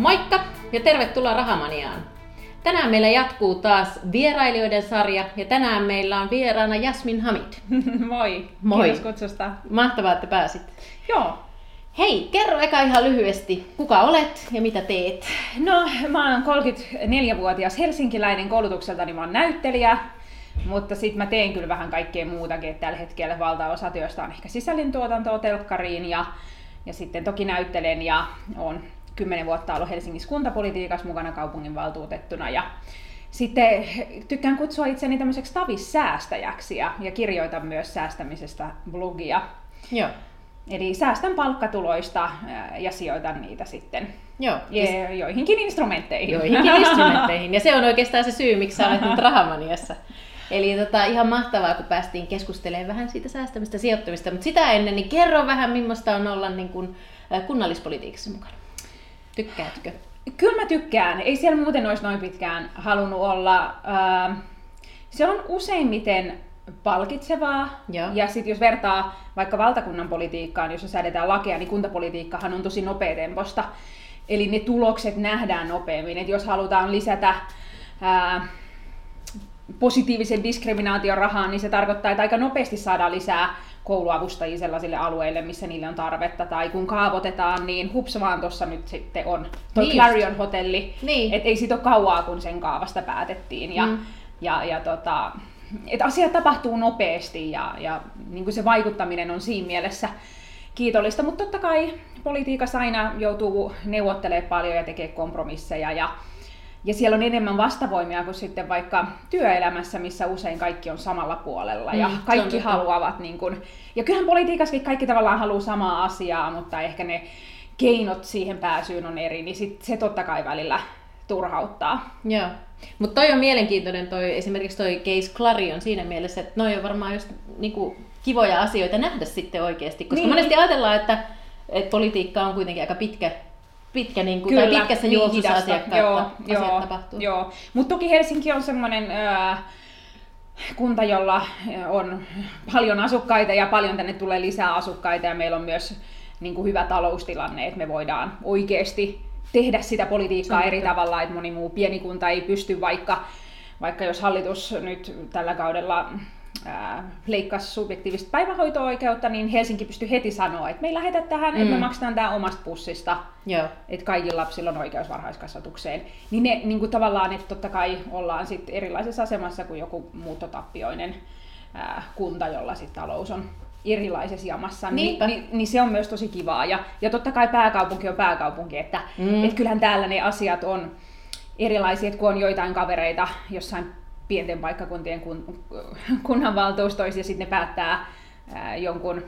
Moikka ja tervetuloa Rahamaniaan. Tänään meillä jatkuu taas vierailijoiden sarja ja tänään meillä on vieraana Jasmin Hamid. Moi. Moi. Kiitos kutsusta. Mahtavaa, että pääsit. Joo. Hei, kerro eka ihan lyhyesti, kuka olet ja mitä teet? No, mä oon 34-vuotias helsinkiläinen koulutukseltani, mä oon näyttelijä, mutta sitten mä teen kyllä vähän kaikkea muutakin, että tällä hetkellä valtaosa työstä on ehkä sisällintuotantoa telkkariin ja, ja sitten toki näyttelen ja on kymmenen vuotta ollut Helsingissä kuntapolitiikassa mukana kaupunginvaltuutettuna ja sitten tykkään kutsua itseni tämmöiseksi tavissäästäjäksi ja, ja kirjoitan myös säästämisestä blogia. Joo. Eli säästän palkkatuloista ää, ja sijoitan niitä sitten Joo. je- joihinkin instrumentteihin. Joihinkin instrumentteihin. Ja se on oikeastaan se syy, miksi sä olet nyt Rahamaniassa. Eli tota, ihan mahtavaa, kun päästiin keskustelemaan vähän siitä säästämistä ja sijoittamista. Mutta sitä ennen, niin kerro vähän, millaista on olla niin kuin, äh, kunnallispolitiikassa mukana. Tykkäätkö? Kyllä mä tykkään. Ei siellä muuten olisi noin pitkään halunnut olla. Ää, Se on useimmiten palkitsevaa. Joo. Ja sitten jos vertaa vaikka valtakunnan politiikkaan, jossa säädetään lakeja, niin kuntapolitiikkahan on tosi nopeatemposta. Eli ne tulokset nähdään nopeammin. Et jos halutaan lisätä ää, positiivisen diskriminaation rahaa, niin se tarkoittaa, että aika nopeasti saadaan lisää kouluavustajia sellaisille alueille, missä niille on tarvetta. Tai kun kaavoitetaan, niin hups vaan tuossa nyt sitten on toi Niin Clarion hotelli. Niin. Et ei siitä ole kauaa, kun sen kaavasta päätettiin. Ja, Mm. mm. ja, ja tota, et asiat tapahtuu nopeasti ja, ja niin kuin se vaikuttaminen on siinä mielessä kiitollista. Mutta totta kai politiikassa aina joutuu neuvottelemaan paljon ja tekee kompromisseja. Ja, ja siellä on enemmän vastavoimia kuin sitten vaikka työelämässä, missä usein kaikki on samalla puolella ja Mm, kaikki haluavat. Niin kun, ja kyllähän politiikassakin kaikki tavallaan haluaa samaa asiaa, mutta ehkä ne keinot siihen pääsyyn on eri, niin sit se totta kai välillä turhauttaa. Joo. Mutta toi on mielenkiintoinen toi, esimerkiksi toi Case Clarion siinä mielessä, että noi on varmaan just niinku, kivoja asioita nähdä sitten oikeasti. Koska niin. Niin. monesti ajatellaan, että, että politiikka on kuitenkin aika pitkä, pitkä niinku, tai pitkässä niin juoksussa asiakkaat, joo, asiat joo, tapahtuu. Joo. Mutta toki Helsinki on semmoinen kunta, jolla on paljon asukkaita ja paljon tänne tulee lisää asukkaita ja meillä on myös niin kuin hyvä taloustilanne, että me voidaan oikeasti tehdä sitä politiikkaa eri tavalla, että moni muu pieni kunta ei pysty, vaikka, vaikka jos hallitus nyt tällä kaudella leikkasi subjektiivista päivähoito-oikeutta, niin Helsinki pystyy heti sanoa, että me ei lähetä tähän, mm. että me Mm. maksetaan tämä omasta pussista, Joo. että kaikilla lapsilla on oikeus varhaiskasvatukseen. Niin ne niin kuin tavallaan, että totta kai ollaan sit erilaisessa asemassa kuin joku muuttotappioinen ää, kunta, jolla sit talous on erilaisessa jamassa, niin, Niinpä. niin, niin se on myös tosi kivaa. Ja, ja totta kai pääkaupunki on pääkaupunki, että mm. et kyllähän täällä ne asiat on erilaisia, että kun on joitain kavereita jossain pienten paikkakuntien kun, kunnanvaltuustoissa ja sitten ne päättää ää, jonkun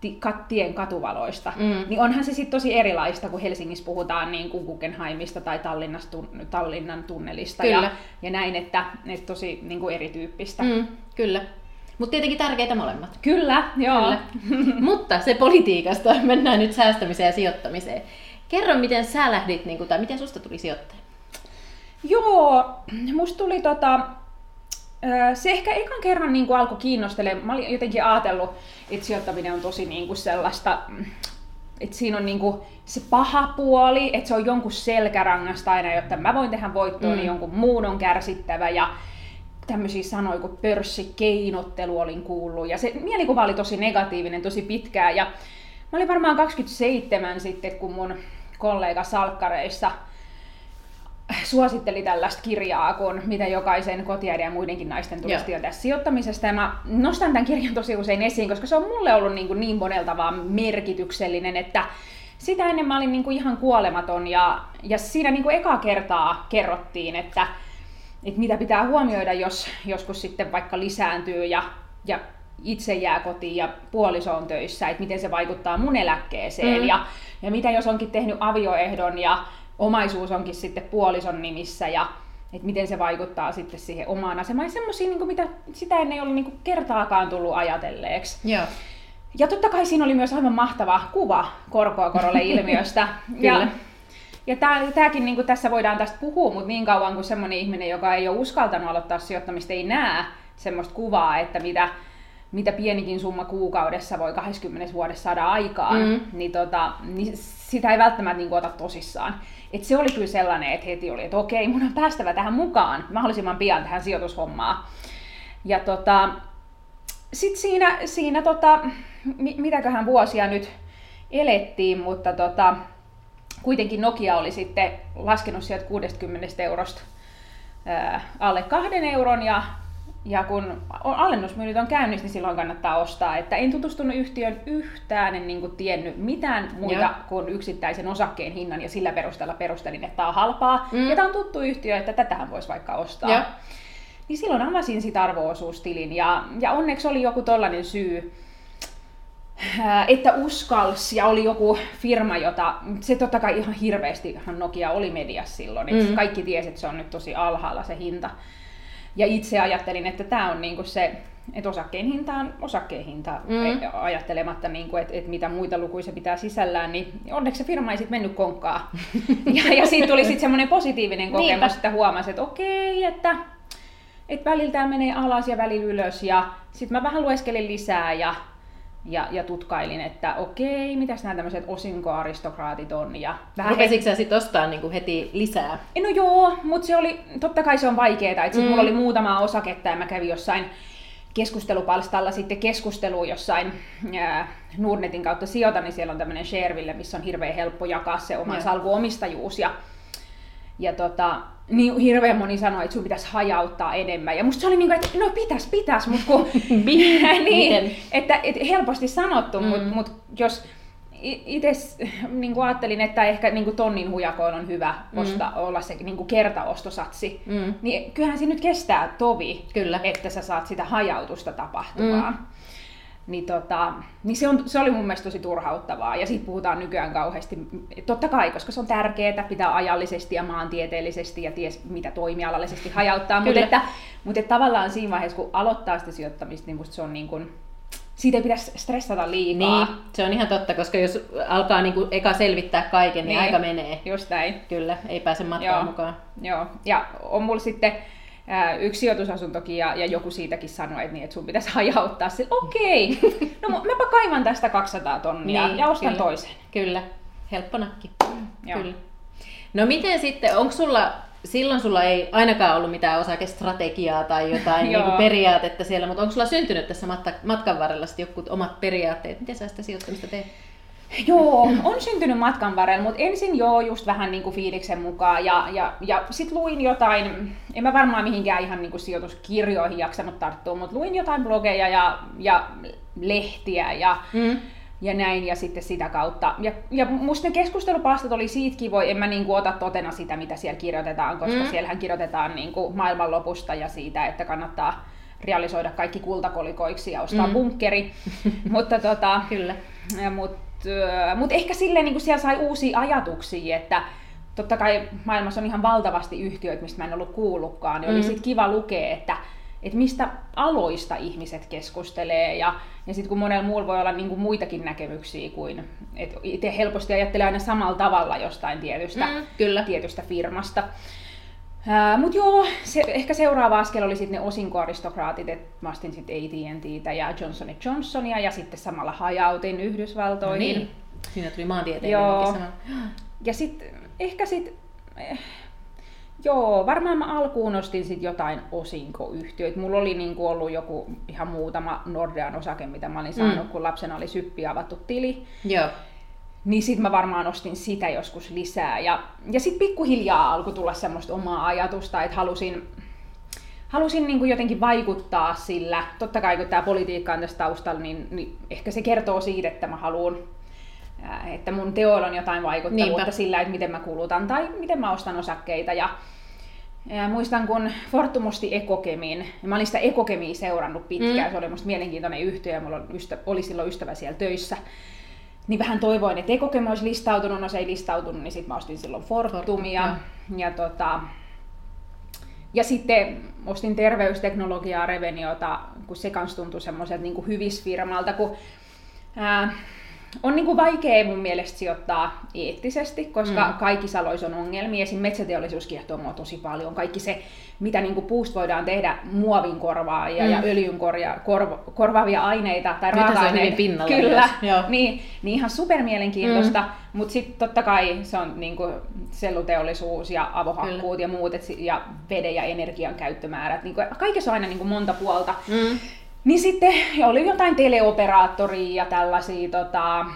ti- kat- tien katuvaloista, Mm. niin onhan se sitten tosi erilaista, kun Helsingissä puhutaan niin kuin Guggenheimista tai tun- Tallinnan tunnelista Kyllä. ja, ja näin, että, että tosi niin kuin erityyppistä. Mm. Kyllä. Mutta tietenkin tärkeitä molemmat. Kyllä, joo. Kyllä. Mutta se politiikasta, mennään nyt säästämiseen ja sijoittamiseen. Kerro, miten sä lähdit, niin kuin, tai miten susta tuli sijoittaja? Joo, musta tuli tota, se ehkä ekan kerran niin kuin alkoi kiinnostelemaan. Mä olin jotenkin ajatellut, että sijoittaminen on tosi niin kuin sellaista, mm, että siinä on niin kuin se paha puoli, että se on jonkun selkärangasta aina, jotta mä voin tehdä voittoa, Mm. niin jonkun muun on kärsittävä ja tämmöisiä sanoja kuin pörssikeinottelu olin kuullut. Ja se mielikuva oli tosi negatiivinen tosi pitkään. Ja mä olin varmaan 27 sitten, kun mun kollega Salkkareissa suositteli tällaista kirjaa, kun mitä jokaisen kotiäidin ja muidenkin naisten tulisi tietää sijoittamisesta. Ja mä nostan tämän kirjan tosi usein esiin, koska se on mulle ollut niin, kuin niin monelta vaan merkityksellinen, että sitä ennen mä olin niin kuin ihan kuolematon ja, ja siinä niin kuin eka kertaa kerrottiin, että, että mitä pitää huomioida, jos joskus sitten vaikka lisääntyy ja, ja itse jää kotiin ja puoliso on töissä, että miten se vaikuttaa mun eläkkeeseen Mm. ja, ja mitä jos onkin tehnyt avioehdon ja omaisuus onkin sitten puolison nimissä ja että miten se vaikuttaa sitten siihen omaan asemaan. Ja semmoisia, niin mitä sitä ennen ei ollut niin kertaakaan tullut ajatelleeksi. Joo. Ja totta kai siinä oli myös aivan mahtava kuva korkoa korolle ilmiöstä. Ja, ja tämäkin niin tässä voidaan tästä puhua, mutta niin kauan kuin semmoinen ihminen, joka ei ole uskaltanut aloittaa sijoittamista, ei näe semmoista kuvaa, että mitä mitä pienikin summa kuukaudessa voi 20 vuodessa saada aikaan, mm. niin, tota, niin sitä ei välttämättä niin ota tosissaan. Et se oli kyllä sellainen, että heti oli, että okei, mun on päästävä tähän mukaan mahdollisimman pian tähän sijoitushommaan. Ja tota, sitten siinä, siinä tota, mitäköhän vuosia nyt elettiin, mutta tota, kuitenkin Nokia oli sitten laskenut sieltä 60 eurosta ää, alle kahden euron ja, ja kun alennusmyynnit on käynnissä, niin silloin kannattaa ostaa. Että en tutustunut yhtiön yhtään, en niin kuin tiennyt mitään muita ja. kuin yksittäisen osakkeen hinnan ja sillä perusteella perustelin, että tämä on halpaa. Mm. Ja tämä on tuttu yhtiö, että tätähän voisi vaikka ostaa. Ja. Niin silloin avasin sitä arvoosuustilin ja, ja onneksi oli joku tollainen syy, että uskals ja oli joku firma, jota, se totta kai ihan hirveästi Nokia oli mediassa silloin, että mm. kaikki tiesi, että se on nyt tosi alhaalla se hinta. Ja itse ajattelin, että tämä on niinku se, että osakkeen hinta on osakkeen hinta, mm. E, ajattelematta, niinku, että, että mitä muita lukuja se pitää sisällään, niin onneksi se firma ei sitten mennyt konkkaa. ja, ja siitä tuli sitten semmoinen positiivinen kokemus, Niinpä. että huomasi, että okei, että, että välillä tämä menee alas ja välillä ylös, ja sitten mä vähän lueskelin lisää, ja ja, ja tutkailin, että okei, mitäs nämä tämmöiset osinkoaristokraatit on. Ja vähän Rupesitko sä sitten ostaa niinku heti lisää? No joo, mutta se oli, totta kai se on vaikeaa. Että mm. mulla oli muutama osaketta ja mä kävin jossain keskustelupalstalla sitten keskustelu jossain ää, Nordnetin kautta sijoita, niin siellä on tämmöinen Shareville, missä on hirveän helppo jakaa se oma salkuomistajuus. Ja, ja tota, niin hirveän moni sanoi, että sun pitäisi hajauttaa enemmän. Ja musta se oli niin kuin, että no pitäis, pitäis, mutta kun... niin, että, että helposti sanottu, mm. mutta mut jos itse niin ajattelin, että ehkä niin kuin tonnin hujakoon on hyvä mm. osta, olla se niin kuin kertaostosatsi, mm. niin kyllähän se nyt kestää tovi, Kyllä. että sä saat sitä hajautusta tapahtumaan. Mm niin, tota, niin se, on, se oli mun mielestä tosi turhauttavaa. Ja siitä puhutaan nykyään kauheasti. Totta kai, koska se on tärkeää, pitää ajallisesti ja maantieteellisesti ja ties mitä toimialallisesti hajauttaa. mutta, että, mutta että tavallaan siinä vaiheessa, kun aloittaa sitä sijoittamista, niin se on niin kuin, siitä ei pitäisi stressata liikaa. Niin, se on ihan totta, koska jos alkaa niin kuin eka selvittää kaiken, niin, niin aika menee. Just näin. Kyllä, ei pääse matkaan Joo. mukaan. Joo, ja on mulla sitten yksi sijoitusasuntokin ja, ja joku siitäkin sanoi, että, niin, että sun pitäisi hajauttaa. okei, okay. no mäpä kaivan tästä 200 tonnia niin, ja ostan kyllä. toisen. Kyllä, helppo nakki. Mm, kyllä. No miten sitten, onko sulla, silloin sulla ei ainakaan ollut mitään osakestrategiaa tai jotain niin kuin periaatetta siellä, mutta onko sulla syntynyt tässä matkan varrella sitten jotkut omat periaatteet? Miten sä sitä sijoittamista teet? Joo, on syntynyt matkan varrella, mutta ensin joo, just vähän niin kuin fiiliksen mukaan. Ja, ja, ja sitten luin jotain, en mä varmaan mihinkään ihan niin kuin sijoituskirjoihin jaksanut tarttua, mutta luin jotain blogeja ja, ja lehtiä ja, mm. ja näin, ja sitten sitä kautta. Ja, ja musta ne keskustelupastat oli siitä kivoja, en mä niin kuin ota totena sitä, mitä siellä kirjoitetaan, koska mm. siellähän kirjoitetaan niin kuin maailmanlopusta ja siitä, että kannattaa realisoida kaikki kultakolikoiksi ja ostaa mm. bunkkeri. mutta tota, Kyllä. Ja, mutta mutta ehkä silleen niin kuin siellä sai uusia ajatuksia, että totta kai maailmassa on ihan valtavasti yhtiöitä, mistä mä en ollut kuullutkaan, niin mm. oli sit kiva lukea, että, että mistä aloista ihmiset keskustelee ja, ja sitten kun monella muulla voi olla niin kuin muitakin näkemyksiä kuin, että itse helposti ajattelee aina samalla tavalla jostain tietystä, mm, kyllä. tietystä firmasta. Mutta joo, se, ehkä seuraava askel oli sitten ne osinkoaristokraatit, että mä ostin sitten AT&Ttä ja Johnson Johnsonia ja sitten samalla hajautin Yhdysvaltoihin. No niin. Siinä tuli maantieteellinen Joo. Ja sitten ehkä sitten, eh, joo, varmaan mä alkuun ostin sitten jotain osinkoyhtiöitä. Mulla oli niinku ollut joku ihan muutama Nordean osake, mitä mä olin saanut, mm. kun lapsena oli syppi avattu tili. Joo. Niin sitten mä varmaan ostin sitä joskus lisää. Ja, ja sitten pikkuhiljaa alkoi tulla semmoista omaa ajatusta, että halusin, halusin niin kuin jotenkin vaikuttaa sillä. Totta kai kun tämä politiikka on tässä taustalla, niin, niin ehkä se kertoo siitä, että mä haluan että mun teoilla on jotain vaikuttavuutta Niinpä. sillä, että miten mä kulutan tai miten mä ostan osakkeita. Ja, ja muistan, kun Fortum osti Ekokemin, ja mä olin sitä Ekokemiä seurannut pitkään, mm. se oli musta mielenkiintoinen yhtiö, ja mulla oli silloin ystävä siellä töissä niin vähän toivoin, että Ekokemi olisi listautunut, no se ei listautunut, niin sitten mä ostin silloin Fortumia. Fortum, ja, tota, ja sitten ostin terveysteknologiaa Reveniota, kun se kans tuntui semmoiselta niin hyvisfirmalta, kun ää, on niin kuin vaikea mun mielestä sijoittaa eettisesti, koska mm. kaikissa aloissa on ongelmia. Esim. metsäteollisuus kiehtoo mua tosi paljon. Kaikki se, mitä niin kuin puusta voidaan tehdä muovin korvaajia mm. ja öljyn korja, korva, korvaavia aineita tai raaka-aineita. Kyllä, niin, niin ihan supermielenkiintoista. Mm. Mutta sitten totta kai se on niin kuin selluteollisuus ja avohakkuut Kyllä. ja muut, et, ja veden ja energian käyttömäärät. Niin kuin, kaikessa on aina niin kuin monta puolta. Mm. Niin sitten oli jotain teleoperaattoria ja tällaisia tota,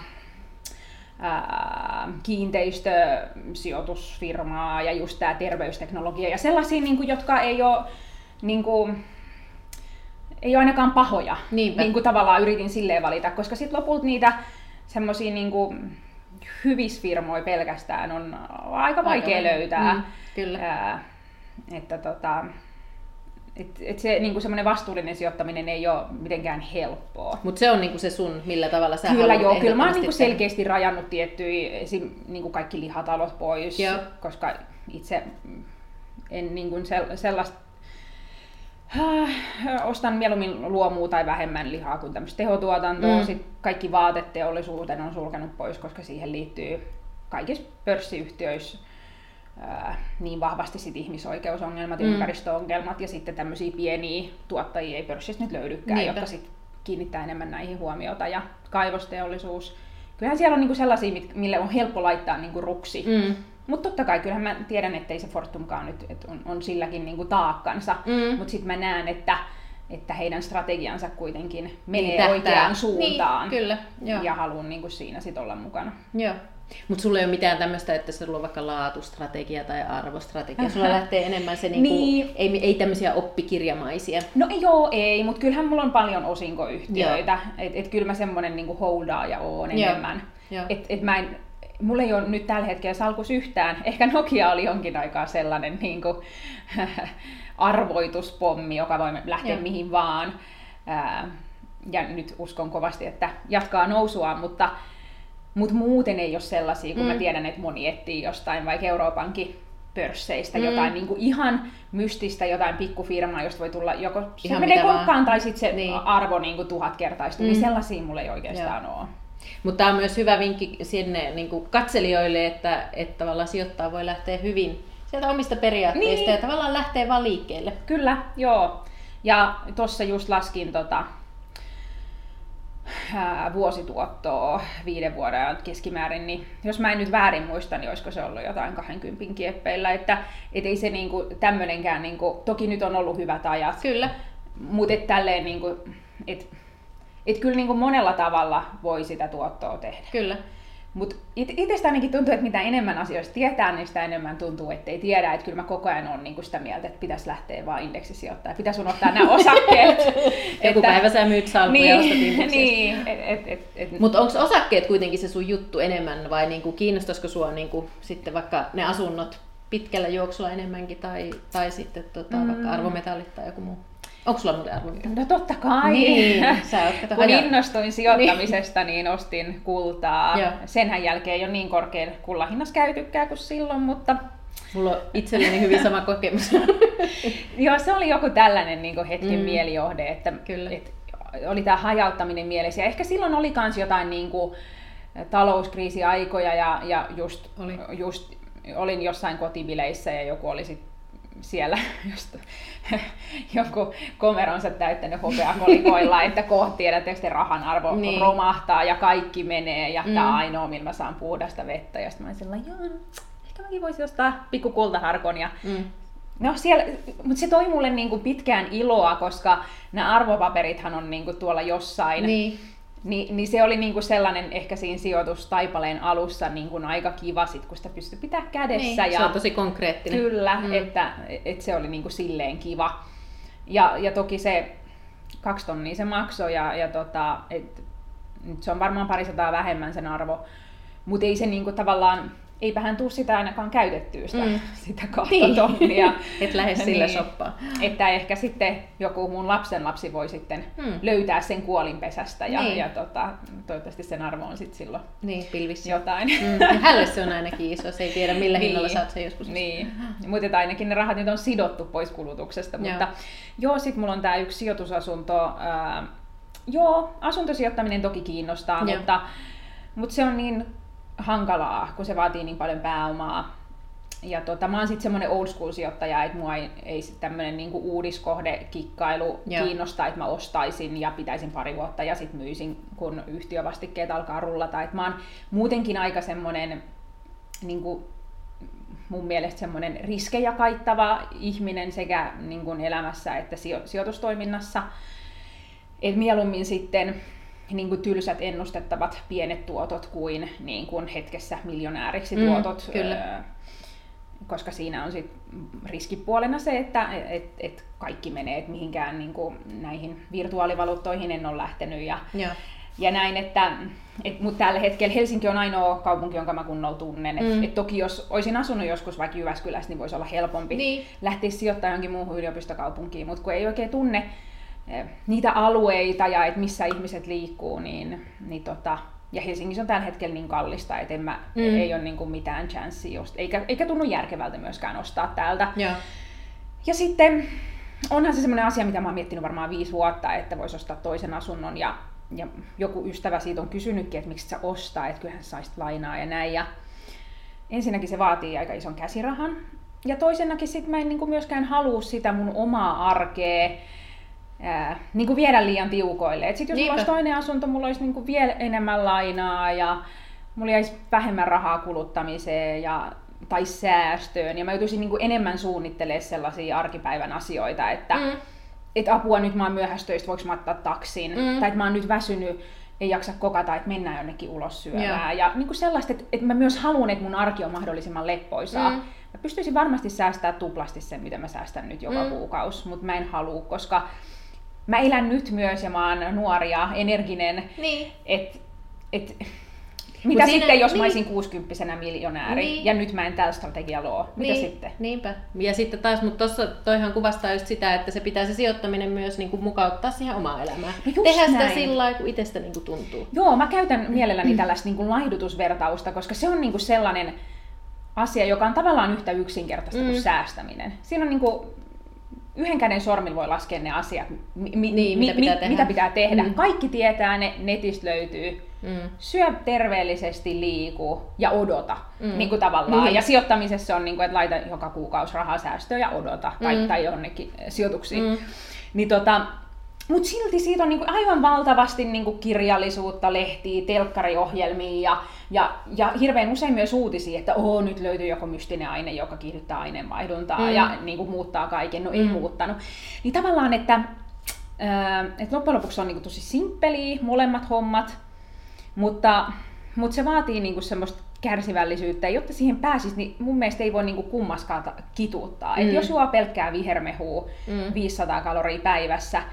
ää, kiinteistösijoitusfirmaa ja just tämä terveysteknologia ja sellaisia, niin kuin, jotka ei ole niin kuin, ei ole ainakaan pahoja. Niinpä. Niin kuin tavallaan yritin silleen valita, koska sitten lopulta niitä semmoisia niin kuin, hyvisfirmoja pelkästään on aika vaikea aika löytää. Mm, kyllä. Ää, että tota, et, et se niinku semmoinen vastuullinen sijoittaminen ei ole mitenkään helppoa. Mutta se on niinku se sun, millä tavalla sä Kyllä joo, kyllä mä oon niinku selkeästi rajannut tiettyjä, esim. Niinku kaikki lihatalot pois, joo. koska itse en niinku sellaista äh, ostan mieluummin luomua tai vähemmän lihaa kuin tämmöistä tehotuotantoa. Mm. Sitten kaikki vaateteollisuuden on sulkenut pois, koska siihen liittyy kaikissa pörssiyhtiöissä niin vahvasti sit ihmisoikeusongelmat ja mm. ympäristöongelmat ja sitten tämmöisiä pieniä tuottajia ei pörssistä nyt löydykään, Niinpä. jotka sit kiinnittää enemmän näihin huomiota ja kaivosteollisuus. Kyllähän siellä on niinku sellaisia, mille on helppo laittaa niinku ruksi. Mm. Mutta totta kai kyllähän mä tiedän, ettei se Fortumkaan nyt et on, on silläkin niinku taakkansa. Mm. Mutta sitten mä näen, että, että heidän strategiansa kuitenkin menee niin, oikeaan suuntaan. Niin, kyllä, joo. Ja haluan niinku siinä sit olla mukana. Joo. Mutta sulla ei ole mitään tämmöistä, että sulla on vaikka laatustrategia tai arvostrategia. Sulla lähtee enemmän se, niinku, niin. ei, ei tämmöisiä oppikirjamaisia. No joo, ei, mutta kyllähän mulla on paljon osinkoyhtiöitä. Että et kyllä mä semmoinen niinku holdaaja oon enemmän. Että et mä en, mulla ei ole nyt tällä hetkellä salkus yhtään. Ehkä Nokia oli jonkin aikaa sellainen niin kuin, arvoituspommi, joka voi lähteä Joo. mihin vaan. Ja nyt uskon kovasti, että jatkaa nousua, mutta mutta muuten ei ole sellaisia, kun mm. mä tiedän, että moni etsii jostain vaikka Euroopankin pörsseistä mm. jotain niin kuin ihan mystistä, jotain pikkufirmaa, josta voi tulla joko se ihan menee kokkaan tai sitten se niin. arvo niin kuin tuhat kertaistuu, mm. niin sellaisia mulla ei oikeastaan Joo. ole. Mutta tämä on myös hyvä vinkki sinne niin kuin katselijoille, että, että tavallaan sijoittaa voi lähteä hyvin sieltä omista periaatteista niin. ja tavallaan lähtee vaan liikkeelle. Kyllä, joo. Ja tuossa just laskin tota, vuosituottoa viiden vuoden keskimäärin, niin jos mä en nyt väärin muista, niin olisiko se ollut jotain 20 kieppeillä, että et ei se niinku, tämmönenkään, niinku, toki nyt on ollut hyvät ajat, Kyllä. mutta et tälleen, niinku, et, et kyllä niinku monella tavalla voi sitä tuottoa tehdä. Kyllä. Mutta itsestä ainakin tuntuu, että mitä enemmän asioista tietää, niin sitä enemmän tuntuu, että ei tiedä. Että kyllä mä koko ajan olen niinku sitä mieltä, että pitäisi lähteä vaan indeksisijoittaa. Pitäisi unohtaa nämä osakkeet. Joku että, päivä sä myyt salkuja niin, ja niin, Mutta onko osakkeet kuitenkin se sun juttu enemmän vai niinku, kiinnostaisiko sua niinku, sitten vaikka ne asunnot pitkällä juoksulla enemmänkin tai, tai sitten tota, mm. vaikka arvometallit tai joku muu? Onko sulla muuten arvokirja? No totta kai. Niin, sä oot, Kun haja... innostuin sijoittamisesta, niin, niin ostin kultaa. Joo. Senhän jälkeen ei ole niin korkean kullahinnassa käytykään kuin silloin, mutta... Mulla on itselleni hyvin sama kokemus. Joo, se oli joku tällainen niin hetken mm. mielijohde, että Kyllä. Et, oli tämä hajauttaminen mielessä. Ja ehkä silloin oli myös jotain niin kuin, talouskriisiaikoja ja, ja just, oli. just olin jossain kotibileissä ja joku oli sitten siellä just joku komeronsa täyttänyt hopeakolikoilla, että kohti tiedätte, rahan arvo niin. romahtaa ja kaikki menee ja mm. tämä ainoa, millä mä saan puhdasta vettä. Ja sitten mä olin sellainen, joo, ehkä mäkin voisin ostaa pikku kultaharkon. Ja mm. No siellä, mutta se toi mulle niinku pitkään iloa, koska nämä arvopaperithan on niinku tuolla jossain. Niin. Ni, niin se oli niinku sellainen ehkä siinä sijoitustaipaleen alussa niinku aika kiva, sit, kun sitä pystyi pitää kädessä. Niin, ja, se on tosi konkreettinen. Kyllä, mm. että, että se oli niinku silleen kiva. Ja, ja toki se kaksi tonnia se maksoi ja, ja tota, et, nyt se on varmaan parisataa vähemmän sen arvo, mutta ei se niinku tavallaan eipä hän tuu sitä ainakaan käytettyä sitä, mm. sitä kahta niin. tonnia. Et lähde sillä niin. soppaa. Että ehkä sitten joku mun lapsen lapsi voi sitten mm. löytää sen kuolinpesästä ja, niin. ja tota, toivottavasti sen arvo on sitten silloin niin, pilvissä. jotain. Mm. Hälle se on ainakin iso, se ei tiedä millä niin. hinnalla saat sen joskus. Niin, mutta ainakin ne rahat nyt on sidottu pois kulutuksesta. Joo. Mutta joo, sitten mulla on tämä yksi sijoitusasunto. Ää, joo, asuntosijoittaminen toki kiinnostaa, joo. mutta Mutta se on niin hankalaa, kun se vaatii niin paljon pääomaa. Ja tota, mä oon sitten semmoinen old school sijoittaja, että mua ei, ei tämmöinen niinku uudiskohde kikkailu Joo. kiinnosta, että mä ostaisin ja pitäisin pari vuotta ja sitten myisin, kun yhtiövastikkeet alkaa rullata. Et mä oon muutenkin aika semmoinen niinku, mun mielestä semmoinen riskejä kaittava ihminen sekä niin kuin elämässä että sijo- sijoitustoiminnassa. Et mieluummin sitten niin kuin tylsät ennustettavat pienet tuotot kuin, niin kuin hetkessä miljonääriksi mm, tuotot. Kyllä. Öö, koska siinä on sit riskipuolena se, että et, et kaikki menee, että mihinkään niin kuin näihin virtuaalivaluuttoihin en ole lähtenyt. Ja, ja. ja näin, että et, mutta tällä hetkellä Helsinki on ainoa kaupunki, jonka mä kunnolla tunnen. Et, mm. et toki jos olisin asunut joskus vaikka Jyväskylässä, niin voisi olla helpompi niin. lähteä sijoittamaan johonkin muuhun yliopistokaupunkiin, mutta kun ei oikein tunne niitä alueita ja et missä ihmiset liikkuu, niin, niin tota, ja Helsingissä on tällä hetkellä niin kallista, että en mä, mm. ei ole niin kuin mitään chanssiä, eikä, eikä tunnu järkevältä myöskään ostaa täältä. Ja, ja sitten onhan se semmoinen asia, mitä mä oon miettinyt varmaan viisi vuotta, että voisi ostaa toisen asunnon ja, ja joku ystävä siitä on kysynytkin, että miksi sä ostaa, että kyllähän saisit lainaa ja näin. Ja ensinnäkin se vaatii aika ison käsirahan. Ja toisenakin sit mä en niin kuin myöskään halua sitä mun omaa arkea, ää, niin kuin viedä liian tiukoille. Et sit jos Niinpä. mulla olisi toinen asunto, mulla olisi niin kuin vielä enemmän lainaa ja mulla jäisi vähemmän rahaa kuluttamiseen ja, tai säästöön. Ja mä joutuisin niin kuin enemmän suunnittelemaan sellaisia arkipäivän asioita, että mm. et apua nyt mä oon myöhästöistä, voiko mä ottaa taksin. Mm. Tai että mä oon nyt väsynyt, ei jaksa kokata, että mennään jonnekin ulos syömään. Ja niin kuin sellaista, että, että mä myös haluan, että mun arki on mahdollisimman leppoisaa. Mm. Mä pystyisin varmasti säästämään tuplasti sen, mitä mä säästän nyt joka mm. kuukausi, mutta mä en halua, koska mä elän nyt myös ja mä oon nuori ja energinen. Niin. Et, et, mitä siinä, sitten, jos niin. mä olisin 60 miljonääri niin. ja nyt mä en tällä strategialla ole? Mitä niin. sitten? Niinpä. Ja sitten taas, mutta tuossa toihan kuvastaa just sitä, että se pitää se sijoittaminen myös niin kuin mukauttaa siihen omaan elämään. No Tehdä sitä näin. sillä lailla, kun itsestä niin kuin tuntuu. Joo, mä käytän mielelläni tällaista niin kuin laihdutusvertausta, koska se on niin kuin sellainen asia, joka on tavallaan yhtä yksinkertaista mm. kuin säästäminen. Siinä on niin kuin yhden käden sormilla voi laskea ne asiat, mi, mi, niin, mi, mitä, pitää mi, mitä pitää tehdä. Mm. Kaikki tietää, ne netistä löytyy. Mm. Syö terveellisesti, liiku ja odota. Mm. Niin kuin tavallaan. Niin. Ja sijoittamisessa on, niin kuin, että laita joka kuukausi rahaa säästöä ja odota. Mm. Tai, tai jonnekin sijoituksiin. Mm. Niin tota, mutta silti siitä on niinku aivan valtavasti niinku kirjallisuutta, lehtiä, telkkariohjelmia ja, ja, ja hirveän usein myös uutisia, että Oo, nyt löytyy joku mystinen aine, joka kiihdyttää aineenvaihduntaa mm. ja niinku muuttaa kaiken. No ei mm. muuttanut. Niin tavallaan, että, äh, että loppujen lopuksi on niinku tosi simppeliä molemmat hommat, mutta, mutta se vaatii niinku semmoista kärsivällisyyttä, ja jotta siihen pääsisi, niin mun mielestä ei voi niinku kummaskaan kituuttaa. Mm. Et jos juo pelkkää vihermehua mm. 500 kaloria päivässä,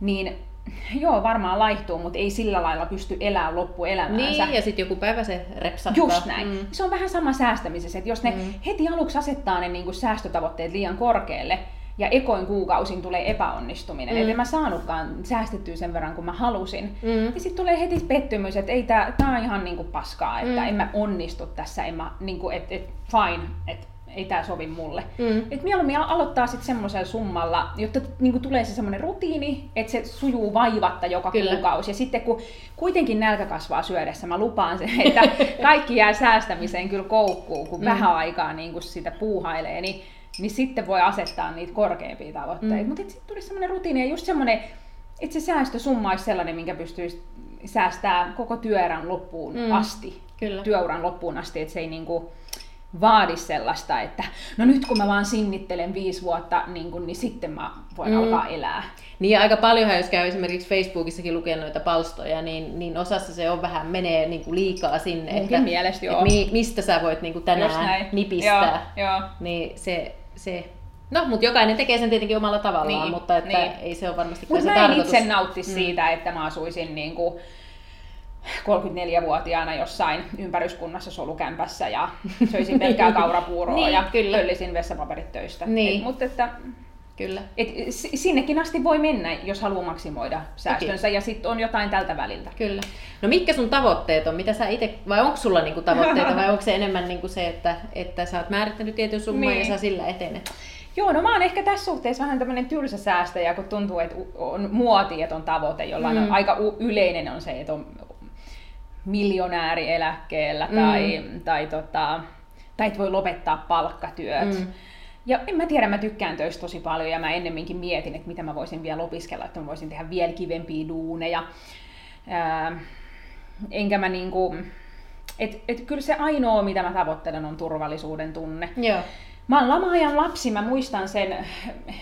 niin joo, varmaan laihtuu, mutta ei sillä lailla pysty elämään loppuelämäänsä. Niin, ja sitten joku päivä se repsahtaa. Just näin. Mm. Se on vähän sama säästämisessä, että jos ne mm. heti aluksi asettaa ne niin kuin säästötavoitteet liian korkealle, ja ekoin kuukausin tulee epäonnistuminen, mm. että mä saanutkaan säästettyä sen verran kuin mä halusin. Mm. Ja sitten tulee heti pettymys, että ei tää, tää on ihan niinku paskaa, että mm. en mä onnistu tässä, en mä, niinku, et, et, fine, että ei tämä sovi mulle. Mm. Et mieluummin aloittaa sitten semmoisella summalla, jotta niinku tulee se semmoinen rutiini, että se sujuu vaivatta joka kyllä. kuukausi. Ja sitten kun kuitenkin nälkä kasvaa syödessä, mä lupaan sen, että kaikki jää säästämiseen kyllä koukkuun, kun mm. vähän aikaa niinku sitä puuhailee, niin, niin sitten voi asettaa niitä korkeampia tavoitteita. Mm. Mutta sitten tulisi semmoinen rutiini ja just semmoinen, että se säästösumma olisi sellainen, minkä pystyisi säästää koko työuran loppuun mm. asti. Kyllä. Työuran loppuun asti, että se ei niinku, vaadi sellaista, että no nyt kun mä vaan sinnittelen viisi vuotta, niin, kun, niin sitten mä voin mm. alkaa elää. Niin aika paljonhan, jos käy esimerkiksi Facebookissakin lukee noita palstoja, niin, niin osassa se on vähän, menee niin kuin liikaa sinne, Munkin että, mielestä, joo. että mi, mistä sä voit niin kuin tänään nipistää. Joo, joo. Niin se, se No, mutta jokainen tekee sen tietenkin omalla tavallaan, niin, mutta että niin. ei se ole varmasti Mutta mä en tarkoitus. itse nauttisi mm. siitä, että mä asuisin niin kuin 34-vuotiaana jossain ympäryskunnassa solukämpässä ja söisin pelkkää kaurapuuroa niin, ja kyllä. pöllisin vessapaperit töistä. Niin. Et, mutta että, Kyllä. Et sinnekin asti voi mennä, jos haluaa maksimoida säästönsä, Toki. ja sitten on jotain tältä väliltä. Kyllä. No mitkä sun tavoitteet on? Mitä sä ite, vai onko sulla niinku tavoitteita, vai onko se enemmän niinku se, että, että sä oot määrittänyt tietyn summan niin. ja sä sillä etenet? Joo, no mä oon ehkä tässä suhteessa vähän tämmöinen tylsä säästäjä, kun tuntuu, että on muoti, että on tavoite, jolla mm. on aika yleinen on se, että on miljonäärieläkkeellä mm. tai, tai, tota, tai et voi lopettaa palkkatyöt. Mm. Ja en mä tiedä, mä tykkään töistä tosi paljon ja mä ennemminkin mietin, että mitä mä voisin vielä opiskella, että mä voisin tehdä vielä kivempiä duuneja. Ää, enkä mä niinku, et, et kyllä se ainoa, mitä mä tavoittelen, on turvallisuuden tunne. Joo. Mä oon lama-ajan lapsi, mä muistan sen,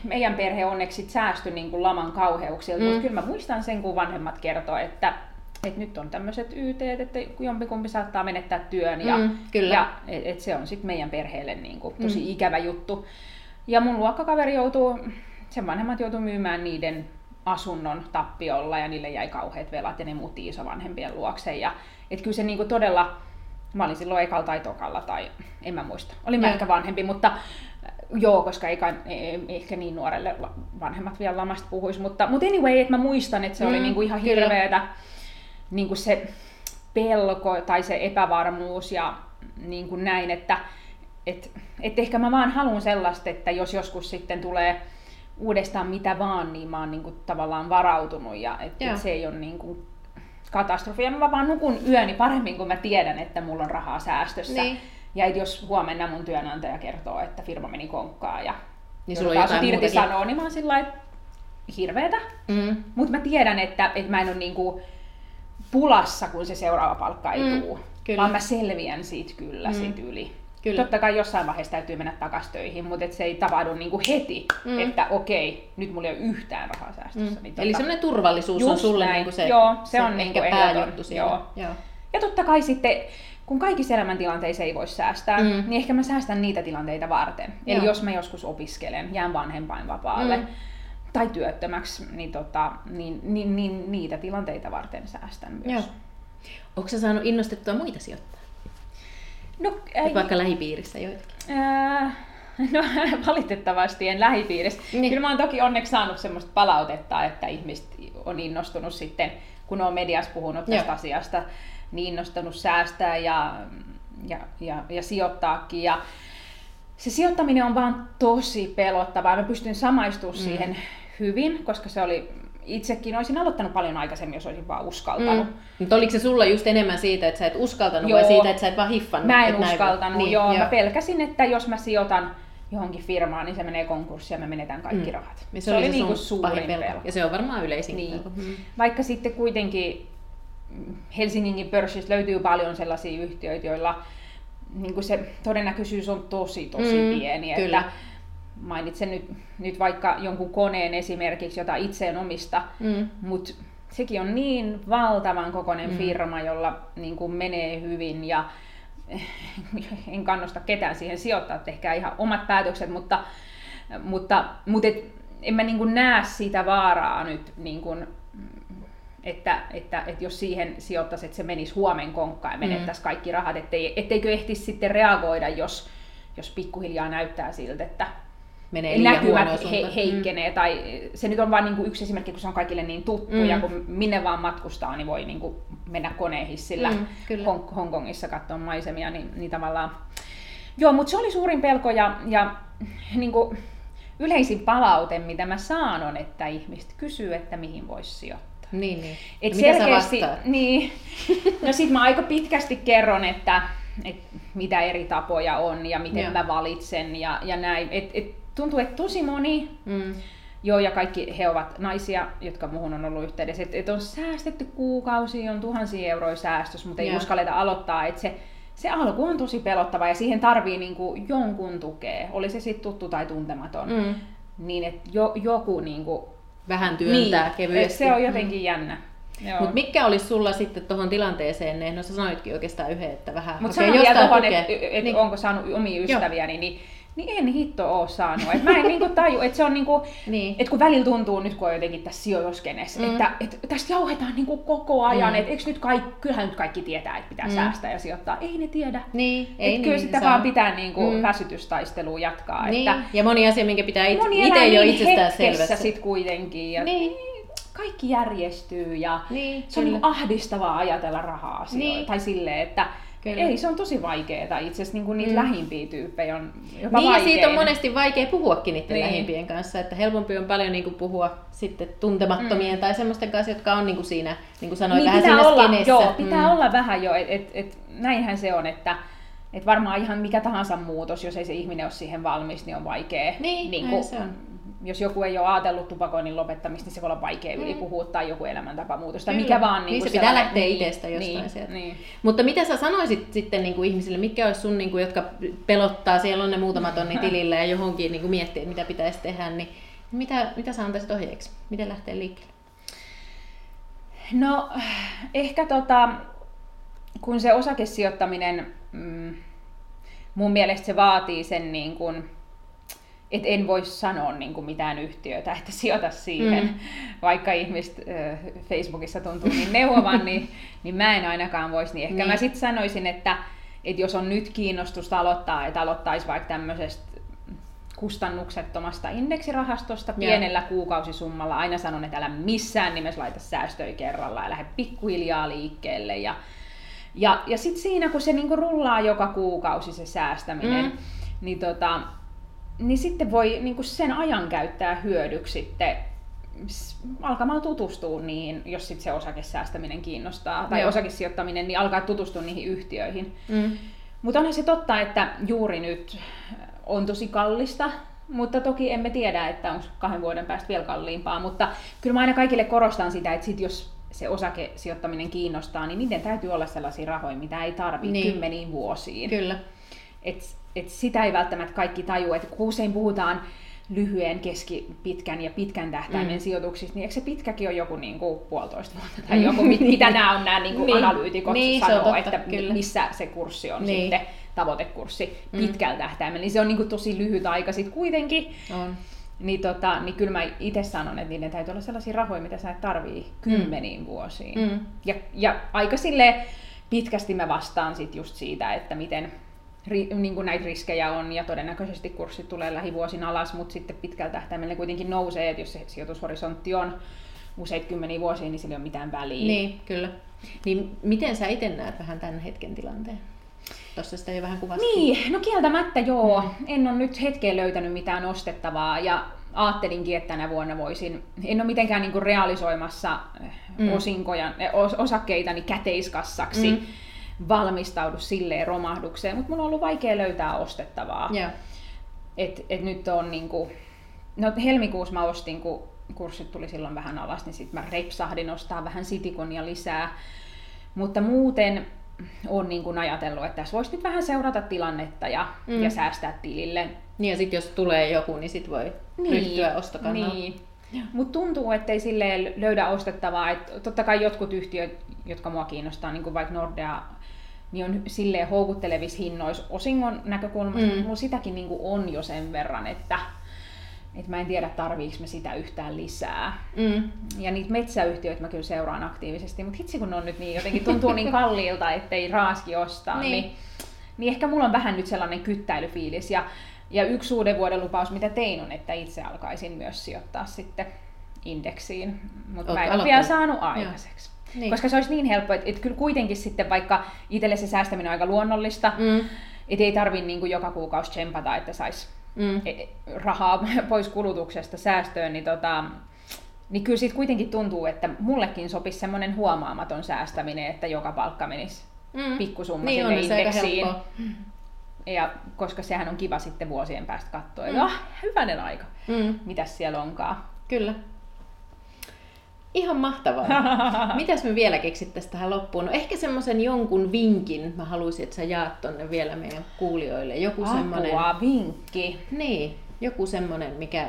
meidän perhe onneksi säästyi niin kuin laman kauheuksilta, mm. mutta kyllä mä muistan sen, kun vanhemmat kertoo, että, että nyt on tämmöiset YT, että jompikumpi saattaa menettää työn ja, mm, kyllä. ja et, et se on sitten meidän perheelle niin kuin tosi mm. ikävä juttu. Ja mun luokkakaveri joutuu, sen vanhemmat joutuu myymään niiden asunnon tappiolla ja niille jäi kauheat velat ja ne muutti isovanhempien luokse. Ja, et kyllä se niin kuin todella Mä olin silloin ekalla tai tokalla tai en mä muista. Olin mä ehkä vanhempi, mutta äh, joo, koska eikä, ehkä niin nuorelle vanhemmat vielä lamasta puhuisi. Mutta, mutta anyway, että mä muistan, että se mm, oli niinku ihan hirveetä niinku se pelko tai se epävarmuus ja niinku näin, että et, et ehkä mä vaan haluan sellaista, että jos joskus sitten tulee uudestaan mitä vaan, niin mä oon niinku tavallaan varautunut ja että et se ei ole niinku katastrofi. Ja mä vaan nukun yöni paremmin, kun mä tiedän, että mulla on rahaa säästössä. Niin. Ja et jos huomenna mun työnantaja kertoo, että firma meni konkkaan ja niin sulla on irti sanoo, niin mä oon sillä että hirveetä. Mm. Mutta mä tiedän, että, että mä en ole niinku pulassa, kun se seuraava palkka ei mm. tule. Kyllä. Vaan mä selviän siitä kyllä mm. siitä yli. Kyllä. Totta kai jossain vaiheessa täytyy mennä takaisin töihin, mutta et se ei tapahdu niinku heti, mm. että okei, nyt mulla ei ole yhtään rahaa säästössä. Mm. Niin Eli semmoinen turvallisuus on sulle niinku se, Joo, se, se on niinku pääjuttu siellä. Joo. Joo. Ja totta kai sitten, kun kaikissa elämäntilanteissa ei voi säästää, mm. niin ehkä mä säästän niitä tilanteita varten. Eli Joo. jos mä joskus opiskelen, jään vanhempainvapaalle, mm. Tai työttömäksi, niin, tota, niin, niin, niin niitä tilanteita varten säästän myös. Joo. Onko sä saanut innostettua muita sijoittaa? No, ei, vaikka lähipiirissä joitakin? Ää, no valitettavasti en lähipiirissä. Niin. Kyllä mä oon toki onneksi saanut semmoista palautetta, että ihmiset on innostunut sitten, kun on mediassa puhunut tästä Joo. asiasta, niin innostunut säästää ja, ja, ja, ja sijoittaakin. Ja se sijoittaminen on vaan tosi pelottavaa. Mä pystyn samaistumaan mm. siihen hyvin, koska se oli itsekin olisin aloittanut paljon aikaisemmin, jos olisin vaan uskaltanut. Mm. Mutta oliko se sulla just enemmän siitä, että sä et uskaltanut joo. vai siitä, että sä et vaan hiffannut? Mä en uskaltanut, niin, joo. joo. Mä pelkäsin, että jos mä sijoitan johonkin firmaan, niin se menee konkurssiin ja me menetään kaikki mm. rahat. Ja se, se oli, se niinku suurin pelko. pelko. Ja se on varmaan yleisin niin. pelko. Mm. Vaikka sitten kuitenkin Helsinginkin pörssissä löytyy paljon sellaisia yhtiöitä, joilla niin se todennäköisyys on tosi tosi mm, pieni. Kyllä. Että mainitsen nyt, nyt vaikka jonkun koneen esimerkiksi, jota itse en omista, mm. mutta sekin on niin valtavan kokoinen mm. firma, jolla niin kuin menee hyvin ja en kannusta ketään siihen sijoittaa, tehkää ihan omat päätökset, mutta, mutta, mutta et, en mä niin kuin näe sitä vaaraa nyt, niin kuin, että, että, että jos siihen sijoittaisi, että se menisi huomen konkkaan ja menettäisi mm. kaikki rahat, ettei, etteikö ehtisi sitten reagoida, jos, jos pikkuhiljaa näyttää siltä, että menee näkymät he, heikkenee. Mm. Tai se nyt on vain niin yksi esimerkki, kun se on kaikille niin tuttu, mm. ja kun minne vaan matkustaa, niin voi niin kuin mennä konehissillä mm, Hong- Hongkongissa katsoa maisemia, niin, niin tavallaan... Joo, mutta se oli suurin pelko, ja, ja niin kuin yleisin palaute, mitä mä saan, on, että ihmiset kysyy, että mihin voisi sijoittaa. Niin, niin. Et no, selkeästi, niin, no sit mä aika pitkästi kerron, että, että mitä eri tapoja on ja miten Joo. mä valitsen ja, ja näin. Et, et tuntuu, että tosi moni, mm. joo ja kaikki he ovat naisia, jotka muuhun on ollut yhteydessä, että, että on säästetty kuukausi, on tuhansia euroja säästös, mutta ei yeah. uskalleta aloittaa, että se, se alku on tosi pelottava ja siihen tarvii niinku jonkun tukea, oli se sitten tuttu tai tuntematon, mm. niin että jo, joku niinku, vähän työntää niin, kevyesti. Se on jotenkin mm. jännä. Mutta mikä olisi sulla sitten tuohon tilanteeseen, no sä sanoitkin oikeastaan yhden, että vähän Mutta sanon vielä tuohon, että et niin. onko saanut omia ystäviä, niin niin en hitto oo saanut. Et mä en niinku taju, että se on niinku, niin. että kun välillä tuntuu nyt kun on jotenkin tässä sijoituskenessä, mm. että, että tästä jauhetaan niinku koko ajan, mm. että eikö nyt kaikki, kyllähän nyt kaikki tietää, että pitää mm. säästää ja sijoittaa. Ei ne tiedä. Niin, ei niin, kyllä sitä vaan pitää niinku mm. väsytystaistelua jatkaa. Niin. Että, ja moni asia, minkä pitää itse jo niin itsestään selvässä. sit kuitenkin. Ja niin. Kaikki järjestyy ja niin, se on niin ahdistavaa ajatella rahaa asioita. Niin. Tai silleen, että Kyllä. Ei, se on tosi vaikeaa. Itse asiassa niin niitä mm. lähimpiä tyyppejä on jopa Niin, ja vaikein. siitä on monesti vaikea puhuakin niiden Niin. lähimpien kanssa, että helpompi on paljon niin kuin puhua sitten tuntemattomien mm. tai semmoisten kanssa, jotka on niin kuin siinä, niin kuin sanoit, niin vähän pitää siinä olla, skenessä. joo, pitää mm. olla vähän jo, että et, et, näinhän se on, että et varmaan ihan mikä tahansa muutos, jos ei se ihminen ole siihen valmis, niin on vaikea. Niin, niin näin se on. Jos joku ei ole ajatellut tupakoinnin lopettamista, niin se voi olla vaikea yli Mm. puhua tai joku elämäntapamuutos tai Kyllä. mikä vaan. Niin, kuin se pitää lähteä niin, itsestä jostain niin, sieltä. Niin. Mutta mitä sä sanoisit sitten niin kuin ihmisille, mitkä olisi sun, niin kuin, jotka pelottaa, siellä on ne muutama tonni tilillä ja johonkin niin kuin miettii, mitä pitäisi tehdä, niin mitä, mitä sä antaisit ohjeeksi? Miten lähtee liikkeelle? No ehkä tota, kun se osakesijoittaminen, mm, mun mielestä se vaatii sen niin kuin, että en voi sanoa niin kuin mitään yhtiötä, että sijoita siihen, Mm. vaikka ihmiset äh, Facebookissa tuntuu niin neuvovan, niin, niin mä en ainakaan voisi. Niin ehkä Niin. mä sitten sanoisin, että, että jos on nyt kiinnostusta aloittaa, että aloittaisi vaikka tämmöisestä kustannuksettomasta indeksirahastosta pienellä kuukausisummalla. Aina sanon, että älä missään nimessä laita säästöjä kerralla ja lähde pikkuhiljaa liikkeelle. Ja, ja, ja sitten siinä, kun se niinku rullaa joka kuukausi se säästäminen, mm. niin, tota, niin sitten voi niinku sen ajan käyttää hyödyksi sitten alkamaan tutustua niihin, jos sit se osakesäästäminen kiinnostaa, tai Joo. osakesijoittaminen, niin alkaa tutustua niihin yhtiöihin. Mm. Mutta onhan se totta, että juuri nyt on tosi kallista, mutta toki emme tiedä, että onko kahden vuoden päästä vielä kalliimpaa. Mutta kyllä mä aina kaikille korostan sitä, että sit jos se osakesijoittaminen kiinnostaa, niin niiden täytyy olla sellaisia rahoja, mitä ei tarvitse Niin. niin. kymmeniin vuosiin. Kyllä. Et, et sitä ei välttämättä kaikki tajua, että kun usein puhutaan lyhyen, keski, pitkän ja pitkän tähtäimen Mm. mm. sijoituksista, niin eikö se pitkäkin ole joku niin kuin puolitoista vuotta tai joku, mit- mitä nämä on nämä niin kuin Niin. analyytikot Niin, sanoo, totta, että kyllä. missä se kurssi on Niin. sitten, tavoitekurssi Mm. pitkällä tähtäimellä, niin se on niin kuin tosi lyhyt aika sitten kuitenkin. On. Niin, tota, niin kyllä mä itse sanon, että niiden täytyy olla sellaisia rahoja, mitä sä et tarvii kymmeniin vuosiin. Mm. Ja, ja aika sille pitkästi mä vastaan sit just siitä, että miten ri, niin kuin näitä riskejä on ja todennäköisesti kurssit tulee lähivuosina alas, mutta sitten pitkällä tähtäimellä kuitenkin nousee, että jos se sijoitushorisontti on useita kymmeniä vuosia, niin sillä ei ole mitään väliä. Niin, kyllä. Niin miten sä itse näet vähän tämän hetken tilanteen? Tuossa sitä jo vähän kuvasit. Niin, no kieltämättä joo. En ole nyt hetkeen löytänyt mitään ostettavaa ja ajattelinkin, että tänä vuonna voisin, en ole mitenkään niin realisoimassa Mm. mm. osinkoja, eh, os, osakkeitani käteiskassaksi, Mm. Valmistaudu silleen romahdukseen, mutta mun on ollut vaikea löytää ostettavaa. Joo. Et, et nyt on niinku, no helmikuussa mä ostin, kun kurssit tuli silloin vähän alas, niin sitten mä repsahdin ostaa vähän sitikonia lisää. Mutta muuten on niin kuin ajatellut, että tässä voisi nyt vähän seurata tilannetta ja, Mm. ja säästää tilille. Niin ja sitten jos tulee joku, niin sit voi ryhtyä ostokannalle. Niin. Mutta tuntuu, ettei silleen löydä ostettavaa. Et totta kai jotkut yhtiöt, jotka mua kiinnostaa, niin kuin vaikka Nordea, niin on silleen houkuttelevissa hinnoissa osingon näkökulmasta, Mm. mm. mulla sitäkin niin kuin on jo sen verran, että, että mä en tiedä tarviiko me sitä yhtään lisää. Mm. Ja niitä metsäyhtiöitä mä kyllä seuraan aktiivisesti, mutta hitsi kun ne on nyt niin jotenkin tuntuu niin kalliilta, ettei raaski ostaa, Niin. niin. Niin, niin ehkä mulla on vähän nyt sellainen kyttäilyfiilis. Ja, ja yksi uuden vuoden lupaus, mitä tein, on, että itse alkaisin myös sijoittaa sitten indeksiin. Mutta mä en ole vielä saanut aikaiseksi. Niin. Niin. Koska se olisi niin helppo, että, että kyllä kuitenkin sitten vaikka itselle se säästäminen on aika luonnollista, mm. Että ei tarvi niin kuin joka kuukausi tsempata, että saisi Mm. e- rahaa pois kulutuksesta säästöön, niin, tota, niin kyllä siitä kuitenkin tuntuu, että mullekin sopisi semmoinen huomaamaton säästäminen, että joka palkka menisi Mm. pikkusumma Niin sinne on se aika indeksiin. helppoa. Ja koska sehän on kiva sitten vuosien päästä katsoa, että Mm. ah, hyvänen aika, Mm. mitäs siellä onkaan. Kyllä. Ihan mahtavaa. Mitäs me vielä keksittäisiin tähän loppuun? No ehkä semmoisen jonkun vinkin mä haluaisin, että sä jaat tonne vielä meidän kuulijoille. Joku semmoinen... Apua, vinkki. Niin, joku semmoinen, mikä...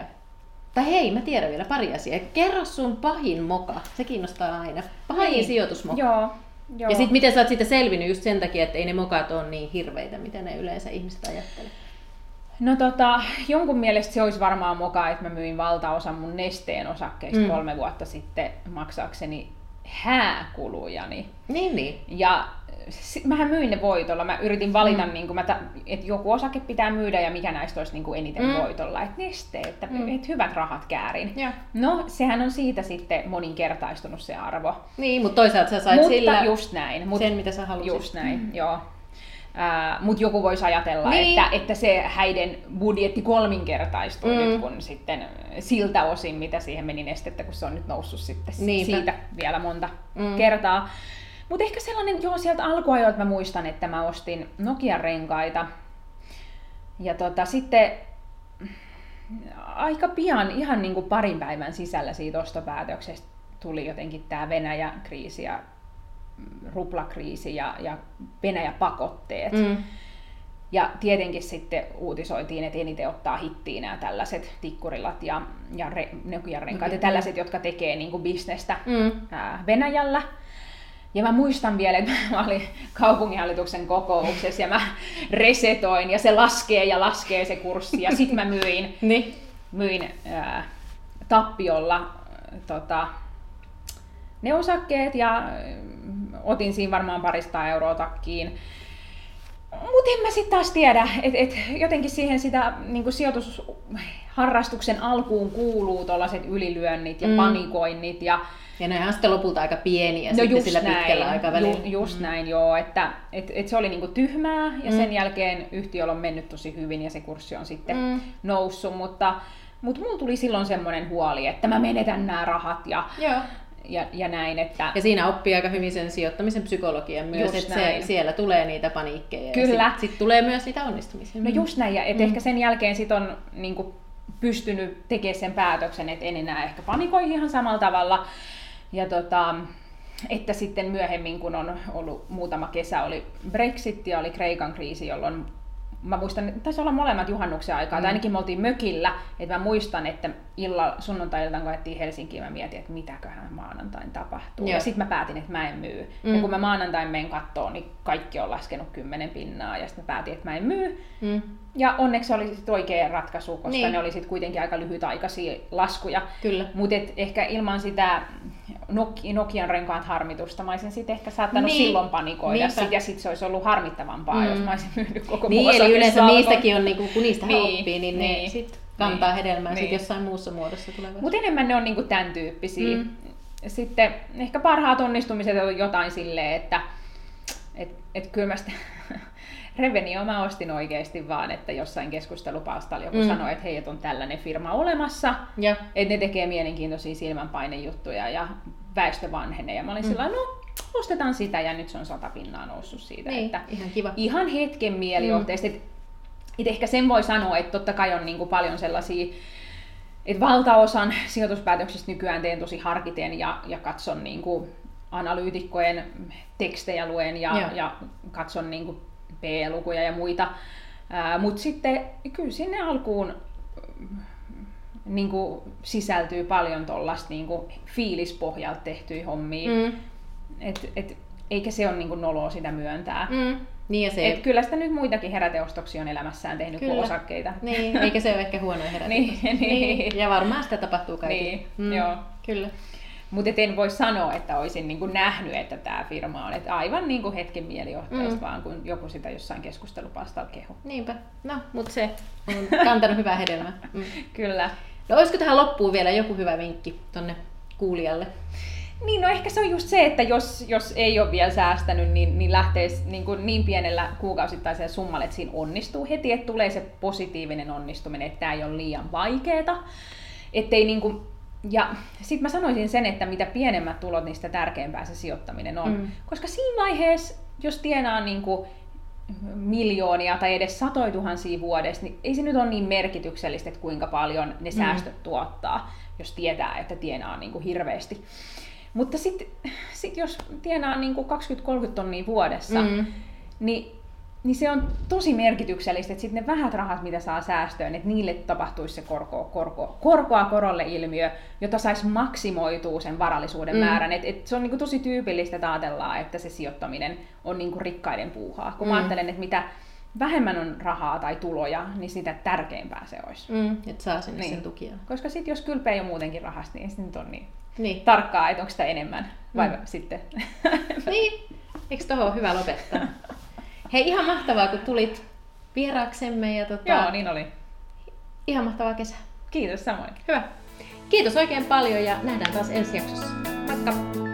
Tai hei, mä tiedän vielä pari asiaa. Kerro sun pahin moka. Se kiinnostaa aina. Pahin Niin. sijoitusmoka. Joo. Joo. Ja sitten miten sä oot siitä selvinnyt just sen takia, että ei ne mokat ole niin hirveitä, mitä ne yleensä ihmiset ajattelee. No tota, jonkun mielestä se olisi varmaan moka, että mä myin valtaosan mun nesteen osakkeista Mm. kolme vuotta sitten maksaakseni hääkulujani. Niin, niin. Ja mähän myin ne voitolla. Mä yritin valita, Mm. niin että joku osake pitää myydä ja mikä näistä olisi niin kuin eniten Mm. voitolla. Että neste, että Mm. et hyvät rahat käärin. Joo. No, sehän on siitä sitten moninkertaistunut se arvo. Niin, mutta toisaalta sä sait Mutta sillä just näin. Mut sen, mitä sä halusit. Just näin, mm. joo. Uh, Mutta joku voisi ajatella, Niin. että, että se häiden budjetti kolminkertaistui Mm. nyt, kun sitten siltä osin, mitä siihen meni nestettä, kun se on nyt noussut sitten Niinpä. siitä vielä monta mm. kertaa. Mutta ehkä sellainen, joo, sieltä alkuajoilta mä muistan, että mä ostin Nokian renkaita. Ja tota, sitten aika pian, ihan niin kuin parin päivän sisällä siitä ostopäätöksestä tuli jotenkin tämä Venäjä-kriisi ja ruplakriisi ja, ja Venäjä-pakotteet. Mm. Ja tietenkin sitten uutisoitiin, että eniten ottaa hittiin nämä tällaiset tikkurilat ja, ja re, renkaat ja tällaiset, jotka tekee niin kuin bisnestä Mm. ää, Venäjällä. Ja mä muistan vielä, että mä olin kaupunginhallituksen kokouksessa ja mä resetoin ja se laskee ja laskee se kurssi ja sit mä myin, Niin. myin ää, tappiolla tota, ne osakkeet ja otin siinä varmaan parista euroa takkiin. Mutta en mä sitten taas tiedä, että et jotenkin siihen sitä niin sijoitusharrastuksen alkuun kuuluu tuollaiset ylilyönnit ja mm. panikoinnit ja Ja nehän on sitten lopulta aika pieniä no sitten sillä pitkällä näin, aikavälillä. Ju, just Mm. näin joo, että et, et se oli niinku tyhmää ja Mm. sen jälkeen yhtiöllä on mennyt tosi hyvin ja se kurssi on sitten Mm. noussut, mutta mutta mulla tuli silloin semmoinen huoli, että mä menetän nämä rahat ja, Joo. ja, ja näin, että Ja siinä oppii aika hyvin sen sijoittamisen psykologian myös, että se, siellä tulee niitä paniikkeja. Kyllä. Sitten sit tulee myös niitä onnistumisia. No just näin, ja et Mm. ehkä sen jälkeen sit on niin pystynyt tekemään sen päätöksen, että en enää ehkä panikoi ihan samalla tavalla. Ja tota, että sitten myöhemmin, kun on ollut muutama kesä, oli Brexit ja oli Kreikan kriisi, jolloin mä muistan, että taisi olla molemmat juhannuksen aikaa, mm. tai ainakin me oltiin mökillä, että mä muistan, että illalla sunnuntai-iltaan, kun ajettiin Helsinkiin, mä mietin, että mitäköhän maanantain tapahtuu. Joo. Ja sitten mä päätin, että mä en myy. Mm. Ja kun mä maanantain menen kattoon, niin kaikki on laskenut kymmenen pinnaa, ja sitten mä päätin, että mä en myy. Mm. Ja onneksi se oli sit oikea ratkaisu, koska Niin. ne oli sit kuitenkin aika lyhytaikaisia laskuja. Mutta ehkä ilman sitä Nokian renkaat harmitusta mä olisin sitten ehkä saattanut Niin. silloin panikoida Niinpä. sit, ja sitten se olisi ollut harmittavampaa, Mm. jos mä olisin myynyt koko Niin, eli yleensä niistäkin on, niinku, kun niistä Niin, oppii, niin, ne niin, sit kantaa niin, hedelmää sit niin. jossain muussa muodossa tulevaisuudessa. Mutta enemmän ne on niinku tämän tyyppisiä. Mm. Sitten ehkä parhaat onnistumiset on jotain silleen, että et, et kyllä mä sitä Revenio mä ostin oikeasti vaan, että jossain keskustelupalstalla joku Mm. mm. sanoi, että hei, et on tällainen firma olemassa, Ja, että ne tekee mielenkiintoisia silmänpainejuttuja ja väestö vanhenee. Ja mä olin Mm. mm. sillä no ostetaan sitä ja nyt se on sata pinnaa noussut siitä. niin, Että ihan kiva. ihan hetken mielijohteesta. Mm. Et, et ehkä sen voi sanoa, että totta kai on niinku paljon sellaisia, että valtaosan sijoituspäätöksistä nykyään teen tosi harkiten ja, ja katson niinku analyytikkojen tekstejä luen ja, Joo. ja katson niinku P-lukuja ja muita. Mutta sitten kyllä sinne alkuun niin kuin sisältyy paljon tuollaista niin fiilispohjalta tehtyjä hommia. Mm. Mm. Et, et, eikä se ole niin kuin noloa sitä myöntää. Mm. Mm. Niin ja se, Et kyllä sitä nyt muitakin heräteostoksia on elämässään tehnyt Kyllä. kuin osakkeita. niin, eikä se ole ehkä huono herätys. Niin, niin. Ja varmaan sitä tapahtuu kaikille. Niin, joo. Kyllä. Mutta en voi sanoa, että olisin niin kuin nähnyt, että tämä firma on. Et aivan niin kuin hetken mielijohteesta, Mm. mm. vaan kun joku sitä jossain keskustelupalstalla kehu. Niinpä. No, mutta se on kantanut hyvää hedelmää. Mm. Kyllä. No olisiko tähän loppuun vielä joku hyvä vinkki tonne kuulijalle? Niin, no ehkä se on just se, että jos, jos ei ole vielä säästänyt, niin, niin lähtee niin, kuin niin pienellä kuukausittaisella summalla, että siinä onnistuu heti, että tulee se positiivinen onnistuminen, että tämä ei ole liian vaikeeta. Ettei niin kuin, ja sitten mä sanoisin sen, että mitä pienemmät tulot, niin sitä tärkeämpää se sijoittaminen on. Mm. Mm. Koska siinä vaiheessa, jos tienaa niin kuin miljoonia tai edes satoja tuhansia vuodessa, niin ei se nyt ole niin merkityksellistä, että kuinka paljon ne säästöt tuottaa, jos tietää, että tienaa niin kuin hirveästi. Mutta sitten sit jos tienaa niin kuin 20-30 tonnia vuodessa, Mm. niin, niin se on tosi merkityksellistä, että sitten ne vähät rahat, mitä saa säästöön, että niille tapahtuisi se korko, korko, korkoa korolle ilmiö, jota saisi maksimoitua sen varallisuuden Mm. määrän. Et, et se on niinku tosi tyypillistä, että ajatellaan, että se sijoittaminen on niinku rikkaiden puuhaa. Kun Mm. mä ajattelen, että mitä vähemmän on rahaa tai tuloja, niin sitä tärkeämpää se olisi. Mm. Että saa sinne Niin. sen tukia. Koska sitten jos kylpeä jo muutenkin rahasta, niin nyt on niin Niin. tarkkaa, että onko sitä enemmän vai Mm. sitten. niin. Eikö tohon ole hyvä lopettaa? Hei, ihan mahtavaa, kun tulit vieraaksemme ja tota, Joo, niin oli. ihan mahtavaa kesää. Kiitos samoin. Hyvä. Kiitos oikein paljon ja nähdään taas ensi jaksossa. Moikka!